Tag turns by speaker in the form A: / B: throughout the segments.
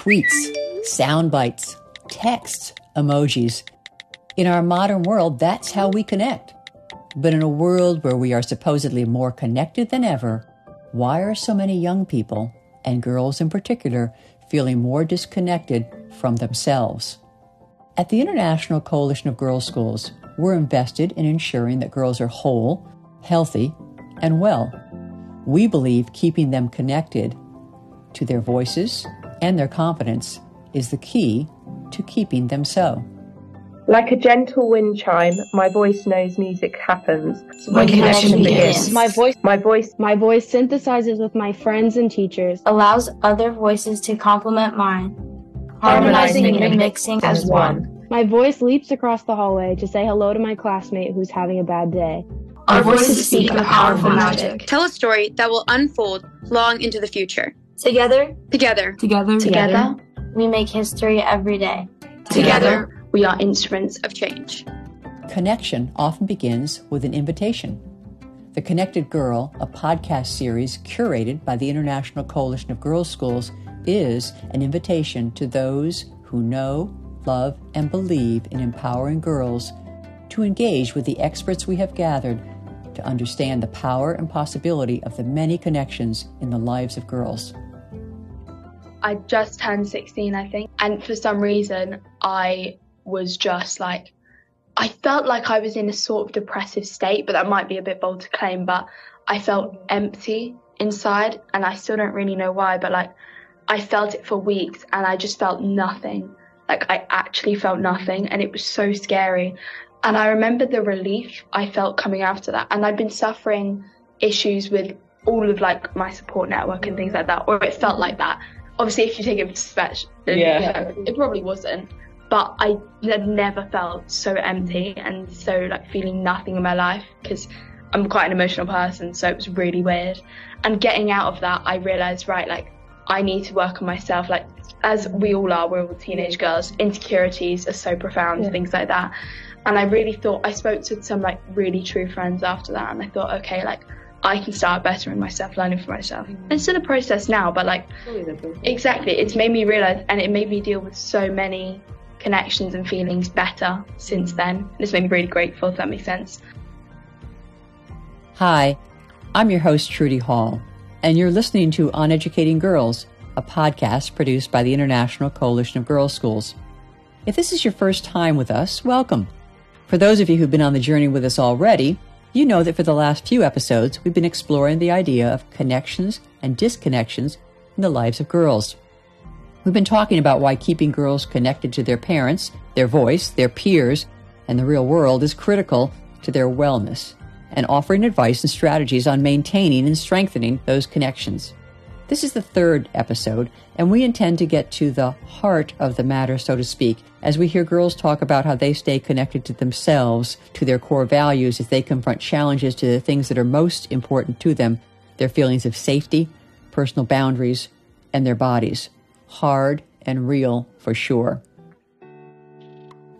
A: tweets, sound bites, texts, emojis. In our modern world, that's how we connect. But in a world where we are supposedly more connected than ever, why are so many young people, and girls in particular, feeling more disconnected from themselves? At the International Coalition of Girls' Schools, we're invested in ensuring that girls are whole, healthy, and well. We believe keeping them connected to their voices and their confidence is the key to keeping them so.
B: Like a gentle wind chime, my voice knows music happens.
C: When connection begins.
B: My voice, my voice,
D: My voice synthesizes with my friends and teachers.
E: allows other voices to complement mine,
C: Harmonizing and mixing as one.
D: My voice leaps across the hallway to say hello to my classmate who's having a bad day.
C: Our voices speak a powerful magic.
F: Tell a story that will unfold long into the future.
E: Together,
F: Together,
C: Together,
E: together, we make history every day.
C: together,
F: we are instruments of change.
A: Connection often begins with an invitation. The Connected Girl, a podcast series curated by the International Coalition of Girls' Schools, is an invitation to those who know, love, and believe in empowering girls to engage with the experts we have gathered to understand the power and possibility of the many connections in the lives of girls.
G: I just turned 16, I think. And for some reason, I was just like, I felt like I was in a sort of depressive state, but that might be a bit bold to claim. But I felt empty inside, and I still don't really know why, but like, I felt it for weeks and I just felt nothing. Like, I actually felt nothing, and it was so scary. And I remember the relief I felt coming after that. And I'd been suffering issues with all of like my support network and things like that, or it felt like that obviously if you take it with perspective,
B: Yeah.
G: it probably wasn't. But I had never felt so empty and so like feeling nothing in my life because I'm quite an emotional person, so it was really weird. And getting out of that, I realized right, like I need to work on myself. Like as we all are, we're all teenage girls. Insecurities are so profound,
B: Yeah.
G: things like that. And I really thought I spoke to some like really true friends after that, and I thought, okay, like I can start bettering myself, learning for myself. It's still a process now, but like Exactly. It's made me realize and it made me deal with so many connections and feelings better since then. It's made me really grateful, if that makes sense.
A: Hi, I'm your host, Trudy Hall, and you're listening to On Educating Girls, a podcast produced by the International Coalition of Girls' Schools. If this is your first time with us, welcome. For those of you who've been on the journey with us already, you know that for the last few episodes, we've been exploring the idea of connections and disconnections in the lives of girls. We've been talking about why keeping girls connected to their parents, their voice, their peers, and the real world is critical to their wellness, and offering advice and strategies on maintaining and strengthening those connections. This is the third episode, and we intend to get to the heart of the matter, so to speak, as we hear girls talk about how they stay connected to themselves, to their core values as they confront challenges to the things that are most important to them their feelings of safety, personal boundaries, and their bodies. Hard and real for sure.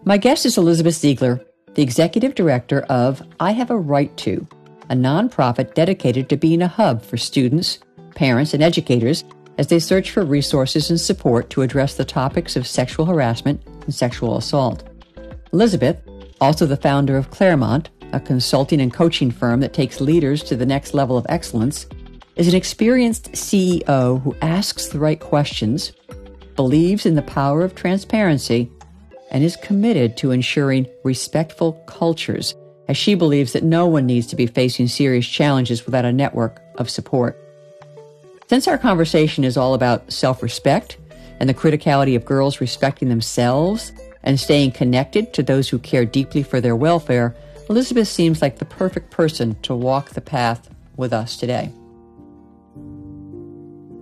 A: My guest is Elizabeth Zeigler, the executive director of I Have a Right To, a nonprofit dedicated to being a hub for students, parents, and educators as they search for resources and support to address the topics of sexual harassment and sexual assault. Elizabeth, also the founder of Claremont, a consulting and coaching firm that takes leaders to the next level of excellence, is an experienced CEO who asks the right questions, believes in the power of transparency, and is committed to ensuring respectful cultures, as she believes that no one needs to be facing serious challenges without a network of support. Since our conversation is all about self respect and the criticality of girls respecting themselves and staying connected to those who care deeply for their welfare, Elizabeth seems like the perfect person to walk the path with us today.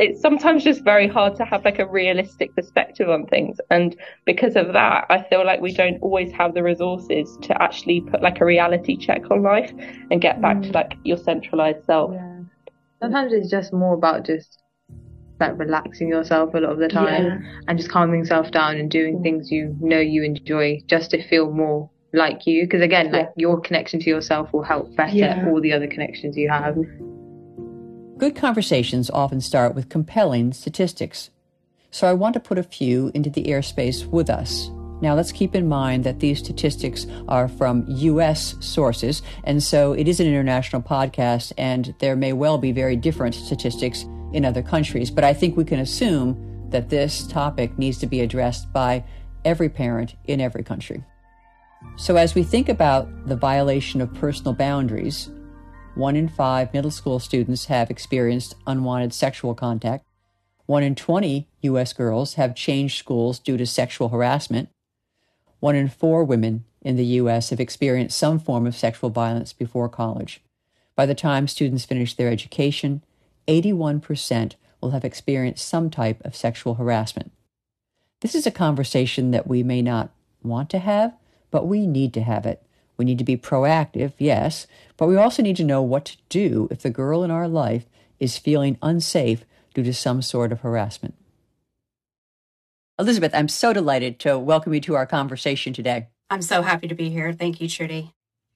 B: it's sometimes just very hard to have like a realistic perspective on things and because of that i feel like we don't always have the resources to actually put like a reality check on life and get back to mm. like your centralized self
H: Yeah. Sometimes it's just more about just like relaxing yourself a lot of the time and just calming yourself down and doing mm. things you know you enjoy just to feel more like you. Because again, like your connection to yourself will help better
B: Yeah.
H: all the other connections you have.
A: Good conversations often start with compelling statistics. So I want to put a few into the airspace with us. Now, let's keep in mind that these statistics are from U.S. sources, and so it is an international podcast, and there may well be very different statistics in other countries. But I think we can assume that this topic needs to be addressed by every parent in every country. So, as we think about the violation of personal boundaries, one in five middle school students have experienced unwanted sexual contact. One in 20 U.S. girls have changed schools due to sexual harassment. One in four women in the U.S. have experienced some form of sexual violence before college. By the time students finish their education, 81% will have experienced some type of sexual harassment. This is a conversation that we may not want to have, but we need to have it. We need to be proactive, yes, but we also need to know what to do if the girl in our life is feeling unsafe due to some sort of harassment. Elizabeth, I'm so delighted to welcome you to our conversation today.
I: I'm so happy to be here. Thank you, Trudy.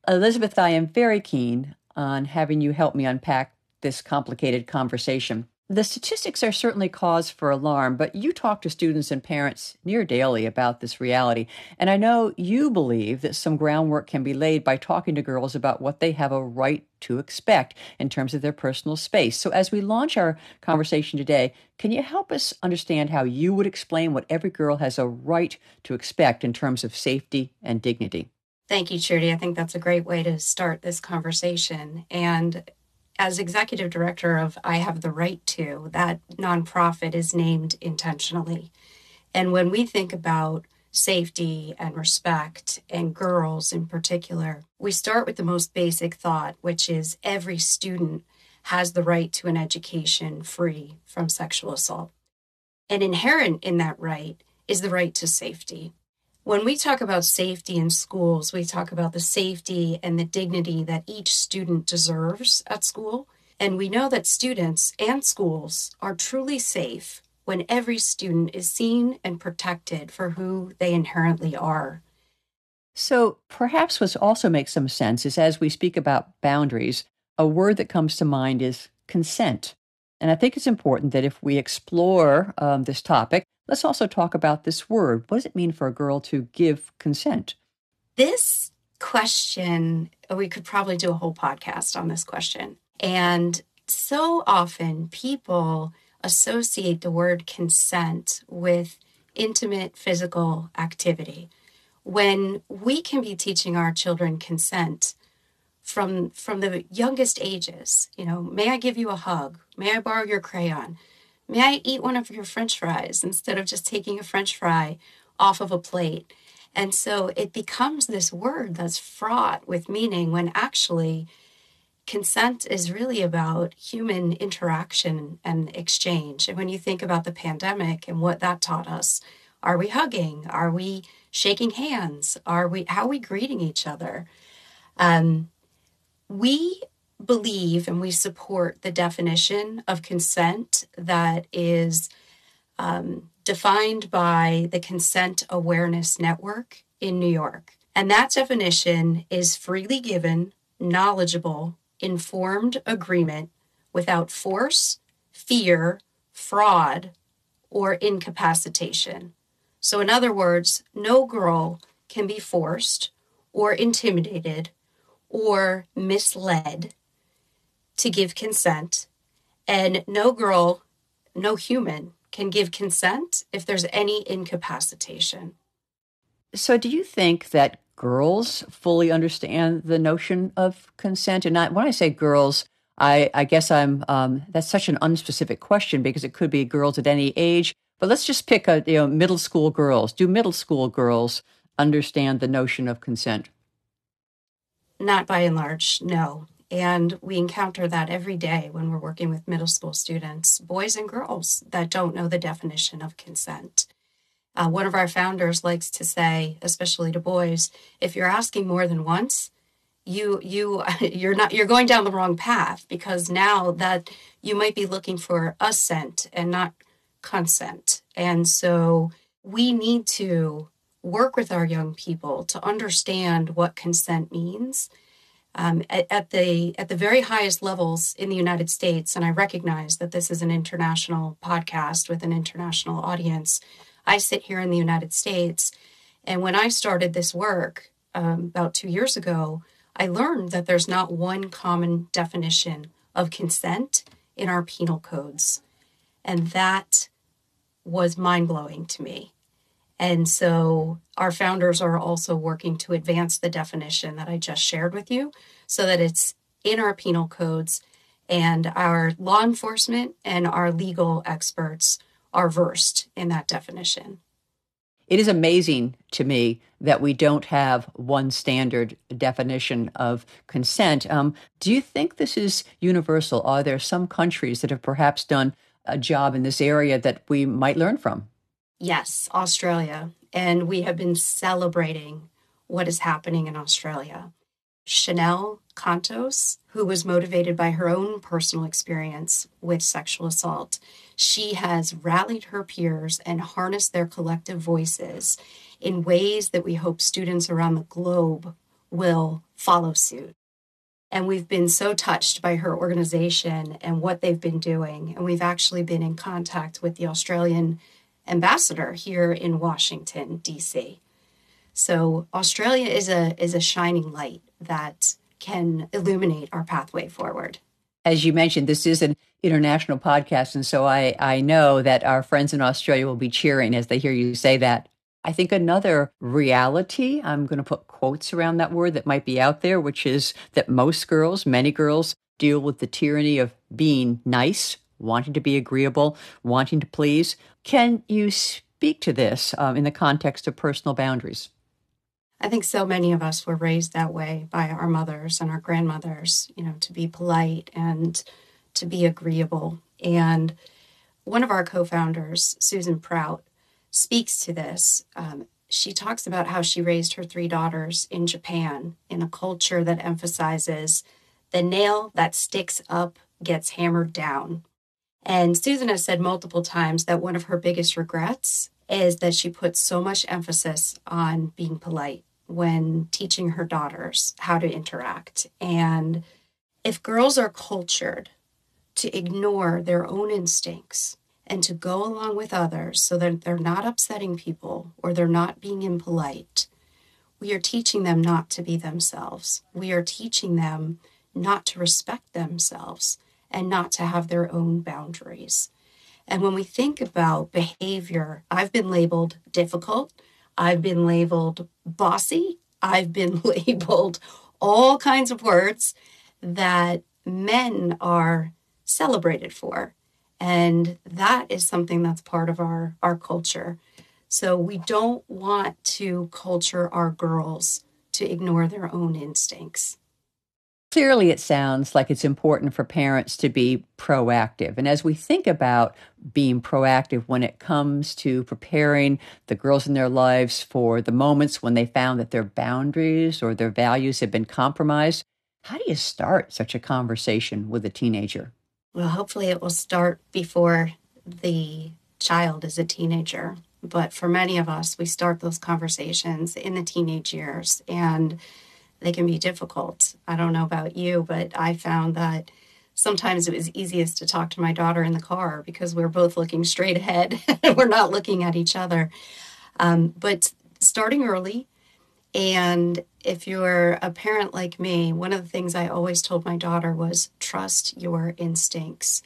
A: Elizabeth, I am very keen on having you help me unpack this complicated conversation. The statistics are certainly cause for alarm, but you talk to students and parents near daily about this reality. And I know you believe that some groundwork can be laid by talking to girls about what they have a right to expect in terms of their personal space. So, as we launch our conversation today, can you help us understand how you would explain what every girl has a right to expect in terms of safety and dignity?
I: Thank you, Trudy. I think that's a great way to start this conversation. And as executive director of I Have the Right to, that nonprofit is named intentionally. And when we think about safety and respect and girls in particular, we start with the most basic thought, which is every student has the right to an education free from sexual assault. And inherent in that right is the right to safety. When we talk about safety in schools, we talk about the safety and the dignity that each student deserves at school. And we know that students and schools are truly safe when every student is seen and protected for who they inherently are.
A: So, perhaps what also makes some sense is as we speak about boundaries, a word that comes to mind is consent. And I think it's important that if we explore um, this topic, Let's also talk about this word. What does it mean for a girl to give consent?
I: This question, we could probably do a whole podcast on this question. And so often people associate the word consent with intimate physical activity when we can be teaching our children consent from from the youngest ages you know may i give you a hug may i borrow your crayon May I eat one of your french fries instead of just taking a french fry off of a plate? And so it becomes this word that's fraught with meaning when actually consent is really about human interaction and exchange. And when you think about the pandemic and what that taught us, are we hugging? Are we shaking hands? Are we how are we greeting each other? Um, we believe and we support the definition of consent that is um, defined by the Consent Awareness Network in New York. And that definition is freely given, knowledgeable, informed agreement without force, fear, fraud, or incapacitation. So, in other words, no girl can be forced or intimidated or misled to give consent, and no girl, no human can give consent if there's any incapacitation.
A: So, do you think that girls fully understand the notion of consent? And I, when I say girls, I, I guess I'm um, that's such an unspecific question because it could be girls at any age. But let's just pick a you know middle school girls. Do middle school girls understand the notion of consent?
I: Not by and large, no. And we encounter that every day when we're working with middle school students, boys and girls that don't know the definition of consent. Uh, one of our founders likes to say, especially to boys, if you're asking more than once, you you you're not you're going down the wrong path because now that you might be looking for assent and not consent. And so we need to work with our young people to understand what consent means um, at, at, the at the very highest levels in the United States, and I recognize that this is an international podcast with an international audience. I sit here in the United States, and when I started this work um, about two years ago, I learned that there's not one common definition of consent in our penal codes, and that was mind blowing to me. And so our founders are also working to advance the definition that I just shared with you so that it's in our penal codes and our law enforcement and our legal experts are versed in that definition.
A: It is amazing to me that we don't have one standard definition of consent. Um, do you think this is universal? Are there some countries that have perhaps done a job in this area that we might learn from?
I: Yes, Australia. And we have been celebrating what is happening in Australia. Chanel Contos, who was motivated by her own personal experience with sexual assault, she has rallied her peers and harnessed their collective voices in ways that we hope students around the globe will follow suit. And we've been so touched by her organization and what they've been doing. And we've actually been in contact with the Australian ambassador here in Washington, D.C. So Australia is a is a shining light that can illuminate our pathway forward.
A: As you mentioned, this is an international podcast, and so I, I know that our friends in Australia will be cheering as they hear you say that. I think another reality, I'm going to put quotes around that word that might be out there, which is that most girls, many girls, deal with the tyranny of being nice wanting to be agreeable, wanting to please. Can you speak to this um, in the context of personal boundaries?
I: I think so many of us were raised that way by our mothers and our grandmothers, you know, to be polite and to be agreeable. And one of our co founders, Susan Prout, speaks to this. Um, she talks about how she raised her three daughters in Japan in a culture that emphasizes the nail that sticks up gets hammered down. And Susan has said multiple times that one of her biggest regrets is that she put so much emphasis on being polite when teaching her daughters how to interact. And if girls are cultured to ignore their own instincts and to go along with others so that they're not upsetting people or they're not being impolite, we are teaching them not to be themselves. We are teaching them not to respect themselves and not to have their own boundaries. And when we think about behavior, I've been labeled difficult, I've been labeled bossy, I've been labeled all kinds of words that men are celebrated for. And that is something that's part of our, our culture. So we don't want to culture our girls to ignore their own instincts.
A: Clearly, it sounds like it's important for parents to be proactive. And as we think about being proactive when it comes to preparing the girls in their lives for the moments when they found that their boundaries or their values have been compromised, how do you start such a conversation with a teenager?
I: Well, hopefully, it will start before the child is a teenager. But for many of us, we start those conversations in the teenage years. And they can be difficult. I don't know about you, but I found that sometimes it was easiest to talk to my daughter in the car because we're both looking straight ahead. we're not looking at each other. Um, but starting early, and if you're a parent like me, one of the things I always told my daughter was trust your instincts.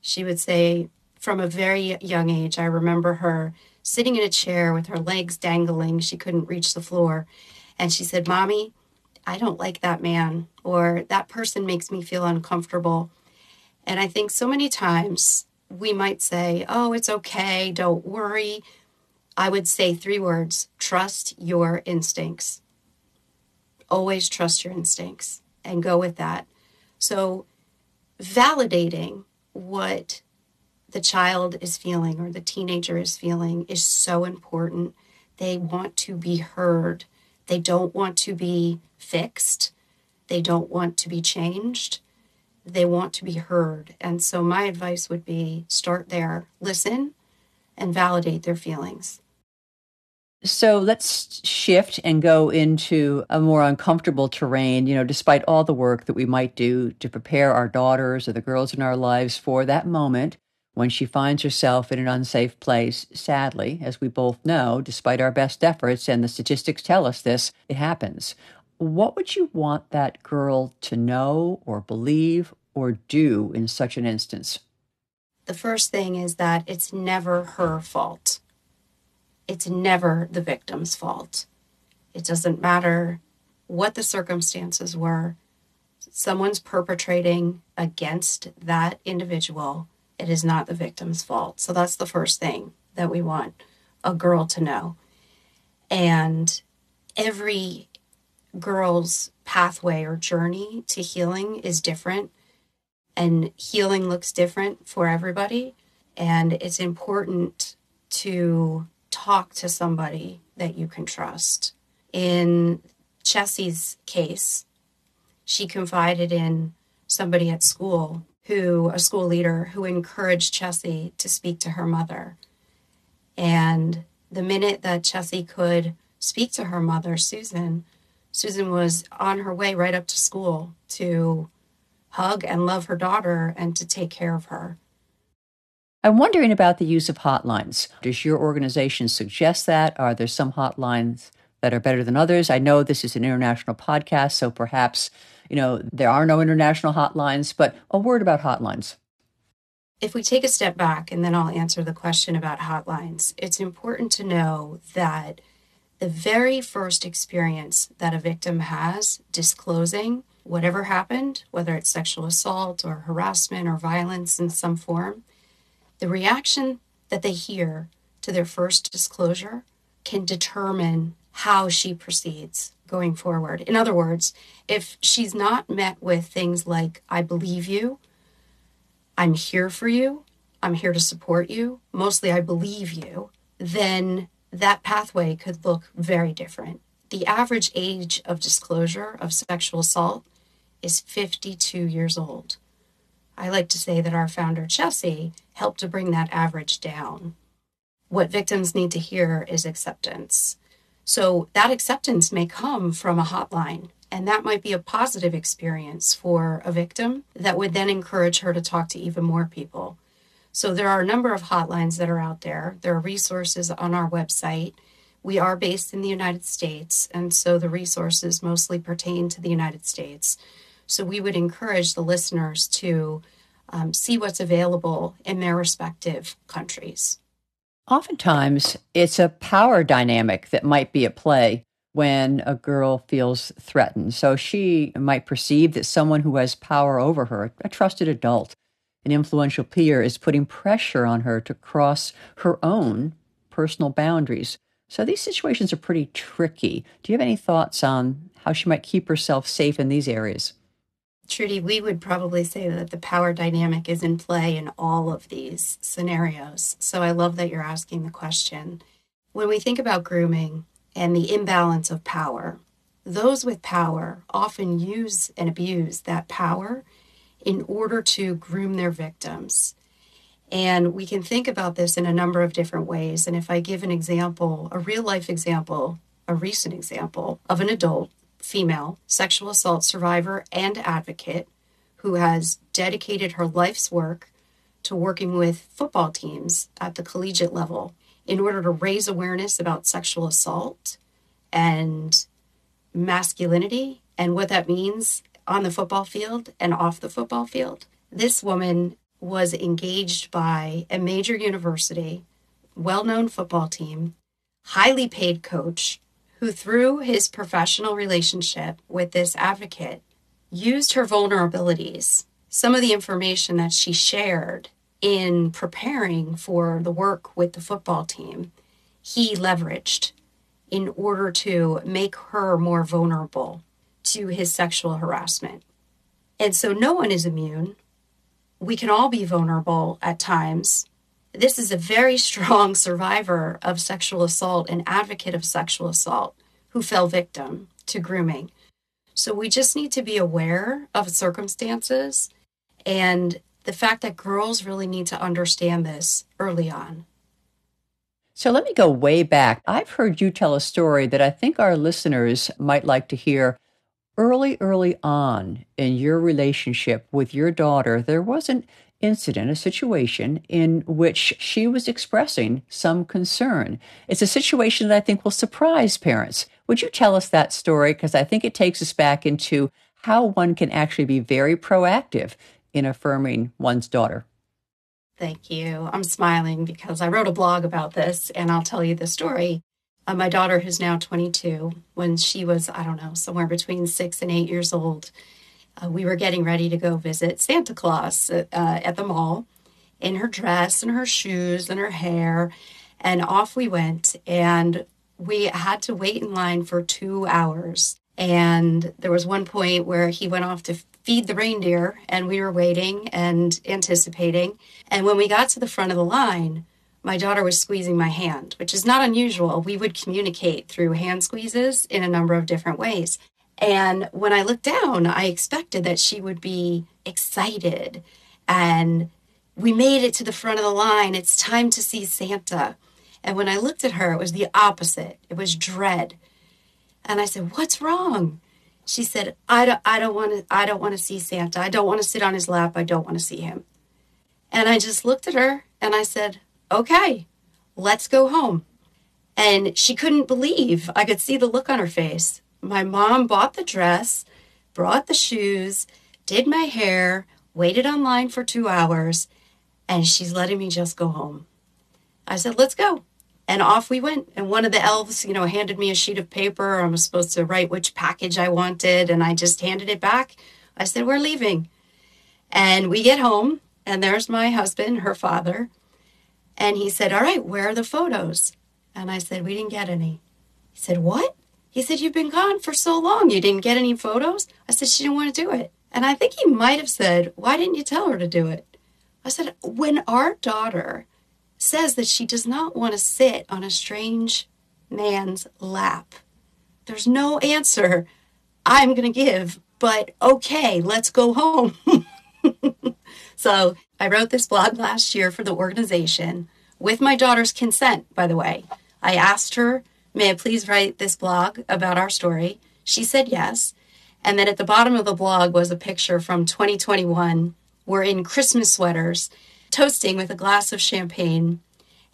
I: She would say, from a very young age, I remember her sitting in a chair with her legs dangling. She couldn't reach the floor. And she said, Mommy, I don't like that man, or that person makes me feel uncomfortable. And I think so many times we might say, Oh, it's okay, don't worry. I would say three words trust your instincts. Always trust your instincts and go with that. So, validating what the child is feeling or the teenager is feeling is so important. They want to be heard, they don't want to be fixed. They don't want to be changed. They want to be heard. And so, my advice would be start there, listen, and validate their feelings.
A: So let's shift and go into a more uncomfortable terrain. You know, despite all the work that we might do to prepare our daughters or the girls in our lives for that moment when she finds herself in an unsafe place, sadly, as we both know, despite our best efforts, and the statistics tell us this, it happens. What would you want that girl to know or believe or do in such an instance?
I: The first thing is that it's never her fault it's never the victim's fault. It doesn't matter what the circumstances were. Someone's perpetrating against that individual. It is not the victim's fault. So that's the first thing that we want a girl to know. And every girl's pathway or journey to healing is different, and healing looks different for everybody. And it's important to talk to somebody that you can trust. In Chessie's case, she confided in somebody at school who, a school leader, who encouraged Chessie to speak to her mother. And the minute that Chessie could speak to her mother, Susan, Susan was on her way right up to school to hug and love her daughter and to take care of her.
A: I'm wondering about the use of hotlines. Does your organization suggest that? Are there some hotlines that are better than others? I know this is an international podcast, so perhaps, you know, there are no international hotlines, but a word about hotlines.
I: If we take a step back and then I'll answer the question about hotlines, it's important to know that the very first experience that a victim has disclosing whatever happened, whether it's sexual assault or harassment or violence in some form, the reaction that they hear to their first disclosure can determine how she proceeds going forward. In other words, if she's not met with things like, I believe you, I'm here for you, I'm here to support you, mostly I believe you, then that pathway could look very different. The average age of disclosure of sexual assault is 52 years old. I like to say that our founder, Chessie, helped to bring that average down. What victims need to hear is acceptance. So that acceptance may come from a hotline, and that might be a positive experience for a victim that would then encourage her to talk to even more people. So there are a number of hotlines that are out there. There are resources on our website. We are based in the United States, and so the resources mostly pertain to the United States. So we would encourage the listeners to um, see what's available in their respective countries.
A: Oftentimes, it's a power dynamic that might be at play when a girl feels threatened. So she might perceive that someone who has power over her, a trusted adult, an influential peer, is putting pressure on her to cross her own personal boundaries. So these situations are pretty tricky. Do you have any thoughts on how she might keep herself safe in these areas?
I: Trudy, we would probably say that the power dynamic is in play in all of these scenarios. So I love that you're asking the question. When we think about grooming and the imbalance of power, those with power often use and abuse that power in order to groom their victims. And we can think about this in a number of different ways. And if I give an example, a real life example, a recent example of an adult female sexual assault survivor and advocate who has dedicated her life's work to working with football teams at the collegiate level in order to raise awareness about sexual assault and masculinity and what that means on the football field and off the football field. This woman was engaged by a major university, well known football team, highly paid coach who, through his professional relationship with this advocate, used her vulnerabilities, some of the information that she shared in preparing for the work with the football team, he leveraged in order to make her more vulnerable to his sexual harassment. And so no one is immune. We can all be vulnerable at times this is a very strong survivor of sexual assault and advocate of sexual assault who fell victim to grooming. So we just need to be aware of circumstances and the fact that girls really need to understand this early on.
A: So let me go way back. I've heard you tell a story that I think our listeners might like to hear. Early, early on in your relationship with your daughter, there was an incident, a situation in which she was expressing some concern. It's a situation that I think will surprise parents. Would you tell us that story? Because I think it takes us back into how one can actually be very proactive in affirming one's daughter.
I: Thank you. I'm smiling because I wrote a blog about this and I'll tell you the story. Uh, my daughter, who's now 22, when she was, I don't know, somewhere between six and eight years old, uh, we were getting ready to go visit Santa Claus uh, at the mall in her dress and her shoes and her hair. And off we went. And we had to wait in line for two hours. And there was one point where he went off to feed the reindeer, and we were waiting and anticipating. And when we got to the front of the line, my daughter was squeezing my hand, which is not unusual. We would communicate through hand squeezes in a number of different ways. And when I looked down, I expected that she would be excited. And we made it to the front of the line. It's time to see Santa. And when I looked at her, it was the opposite. It was dread. And I said, "What's wrong?" She said, "I don't I don't want to I don't want to see Santa. I don't want to sit on his lap. I don't want to see him." And I just looked at her and I said, "Okay, let's go home." And she couldn't believe. I could see the look on her face. My mom bought the dress, brought the shoes, did my hair, waited online for 2 hours, and she's letting me just go home. I said, "Let's go." and off we went. And one of the elves, you know, handed me a sheet of paper. I was supposed to write which package I wanted, and I just handed it back. I said, We're leaving. And we get home, and there's my husband, her father. And he said, All right, where are the photos? And I said, We didn't get any. He said, What? He said, You've been gone for so long. You didn't get any photos? I said, She didn't want to do it. And I think he might have said, Why didn't you tell her to do it? I said, When our daughter says that she does not want to sit on a strange man's lap. There's no answer I'm going to give, but okay, let's go home. so I wrote this blog last year for the organization with my daughter's consent, by the way. I asked her, may I please write this blog about our story? She said yes. And then at the bottom of the blog was a picture from 2021. We're in Christmas sweaters toasting with a glass of champagne.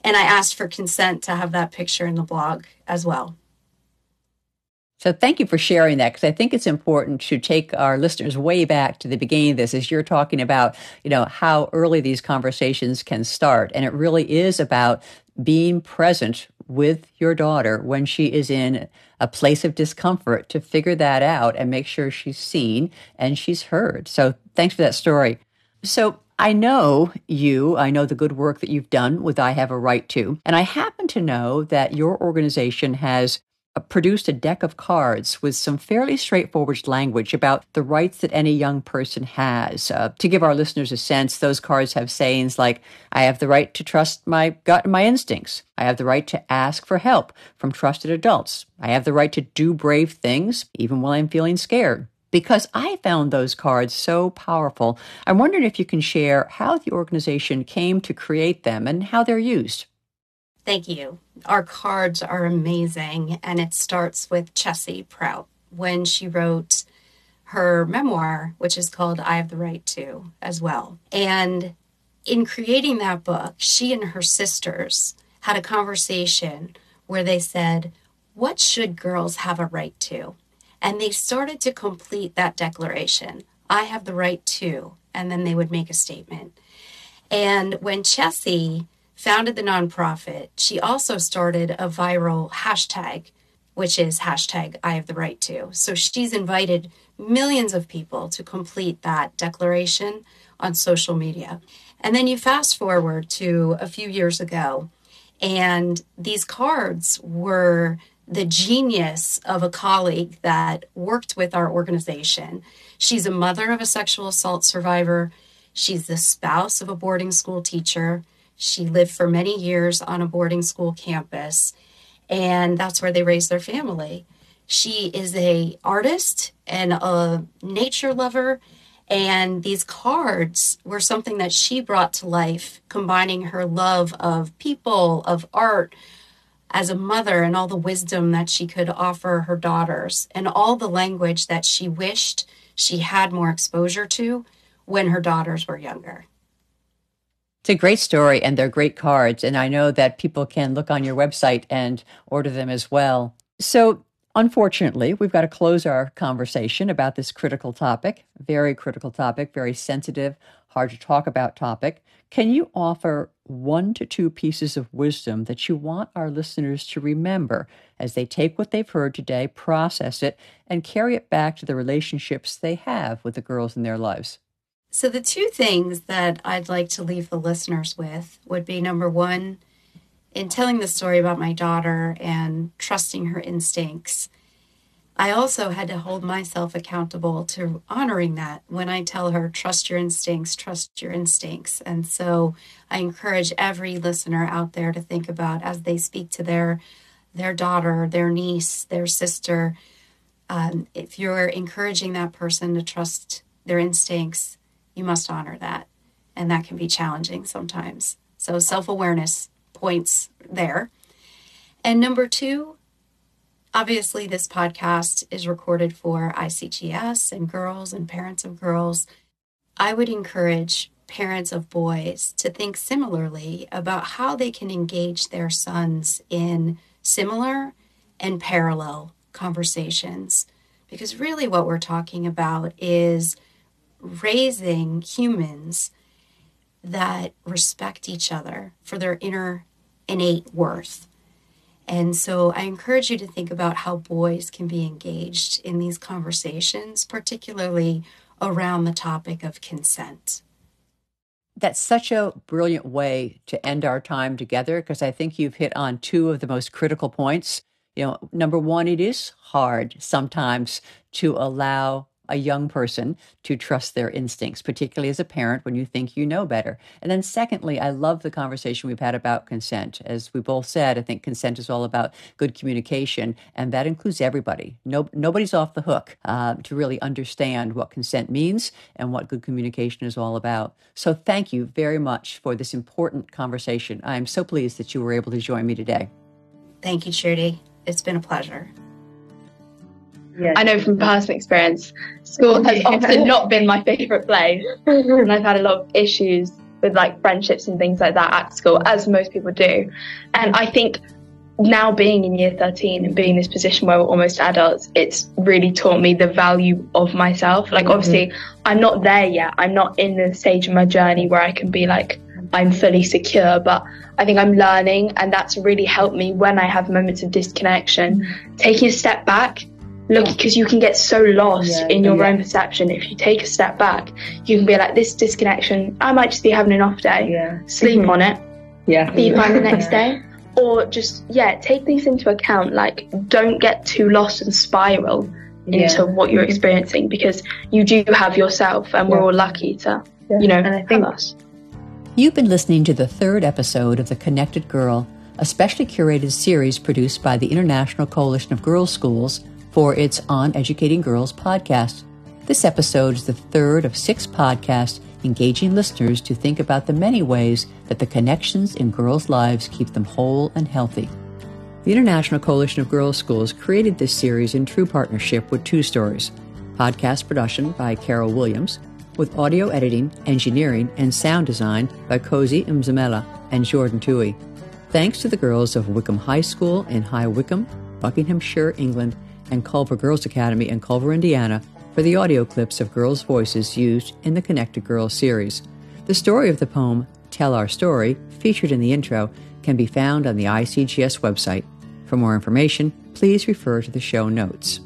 I: And I asked for consent to have that picture in the blog as well.
A: So thank you for sharing that because I think it's important to take our listeners way back to the beginning of this as you're talking about, you know, how early these conversations can start. And it really is about being present with your daughter when she is in a place of discomfort to figure that out and make sure she's seen and she's heard. So thanks for that story. So I know you, I know the good work that you've done with I Have a Right to, and I happen to know that your organization has produced a deck of cards with some fairly straightforward language about the rights that any young person has. Uh, to give our listeners a sense, those cards have sayings like, I have the right to trust my gut and my instincts. I have the right to ask for help from trusted adults. I have the right to do brave things, even while I'm feeling scared because I found those cards so powerful. I'm wondering if you can share how the organization came to create them and how they're used.
I: Thank you. Our cards are amazing, and it starts with Chessie Prout when she wrote her memoir, which is called I Have the Right to, as well. And in creating that book, she and her sisters had a conversation where they said, What should girls have a right to? And they started to complete that declaration I have the right to. And then they would make a statement. And when Chessie founded the nonprofit, she also started a viral hashtag, which is hashtag I have the right to. So she's invited millions of people to complete that declaration on social media. And then you fast forward to a few years ago, and these cards were the genius of a colleague that worked with our organization. She's a mother of a sexual assault survivor. She's the spouse of a boarding school teacher. She lived for many years on a boarding school campus, and that's where they raised their family. She is a artist and a nature lover, And these cards were something that she brought to life, combining her love of people, of art, as a mother, and all the wisdom that she could offer her daughters, and all the language that she wished she had more exposure to when her daughters were younger.
A: It's a great story, and they're great cards. And I know that people can look on your website and order them as well. So, unfortunately, we've got to close our conversation about this critical topic, very critical topic, very sensitive, hard to talk about topic. Can you offer one to two pieces of wisdom that you want our listeners to remember as they take what they've heard today, process it, and carry it back to the relationships they have with the girls in their lives?
I: So, the two things that I'd like to leave the listeners with would be number one, in telling the story about my daughter and trusting her instincts, I also had to hold myself accountable to honoring that when I tell her, trust your instincts, trust your instincts. And so I encourage every listener out there to think about as they speak to their their daughter, their niece, their sister. Um, if you're encouraging that person to trust their instincts, you must honor that. And that can be challenging sometimes. So self awareness points there. And number two, obviously, this podcast is recorded for ICGS and girls and parents of girls. I would encourage parents of boys to think similarly about how they can engage their sons in similar and parallel conversations. Because really, what we're talking about is raising humans that respect each other for their inner innate worth. And so I encourage you to think about how boys can be engaged in these conversations, particularly around the topic of consent.
A: That's such a brilliant way to end our time together because I think you've hit on two of the most critical points. You know, number one, it is hard sometimes to allow a young person to trust their instincts, particularly as a parent when you think you know better. And then, secondly, I love the conversation we've had about consent. As we both said, I think consent is all about good communication, and that includes everybody. No, nobody's off the hook uh, to really understand what consent means and what good communication is all about. So, thank you very much for this important conversation. I am so pleased that you were able to join me today.
I: Thank you, Trudy. It's been a pleasure.
G: Yes. I know from personal experience, school has often not been my favourite place, and I've had a lot of issues with like friendships and things like that at school, as most people do. And I think now being in year 13 and being in this position where we're almost adults, it's really taught me the value of myself. Like, mm-hmm. obviously, I'm not there yet. I'm not in the stage of my journey where I can be like, I'm fully secure, but I think I'm learning, and that's really helped me when I have moments of disconnection. Taking a step back look because you can get so lost yeah, in your yeah. own perception. If you take a step back you can be like this disconnection i might just be having an off day. Yeah. sleep mm-hmm. on it.
H: Yeah.
G: Be fine the next day. Or just yeah take things into account. Like don't get too lost and spiral into what you're experiencing because you do have yourself and we're all lucky to you know and i think us.
A: You've been listening to the third episode of the connected girl a specially curated series produced by the international coalition of girls schools for its On Educating Girls podcast. This episode is the third of six podcasts engaging listeners to think about the many ways that the connections in girls' lives keep them whole and healthy. The International Coalition of Girls Schools created this series in true partnership with Two Stories, podcast production by Carol Williams, with audio editing, engineering, and sound design by Cozy Mzamela and Jordan Tui. Thanks to the girls of Wycombe High School in High Wycombe, Buckinghamshire, England, and Culver Girls Academy in Culver, Indiana, for the audio clips of girls' voices used in the Connected Girls series. The story of the poem, Tell Our Story, featured in the intro, can be found on the ICGS website. For more information, please refer to the show notes.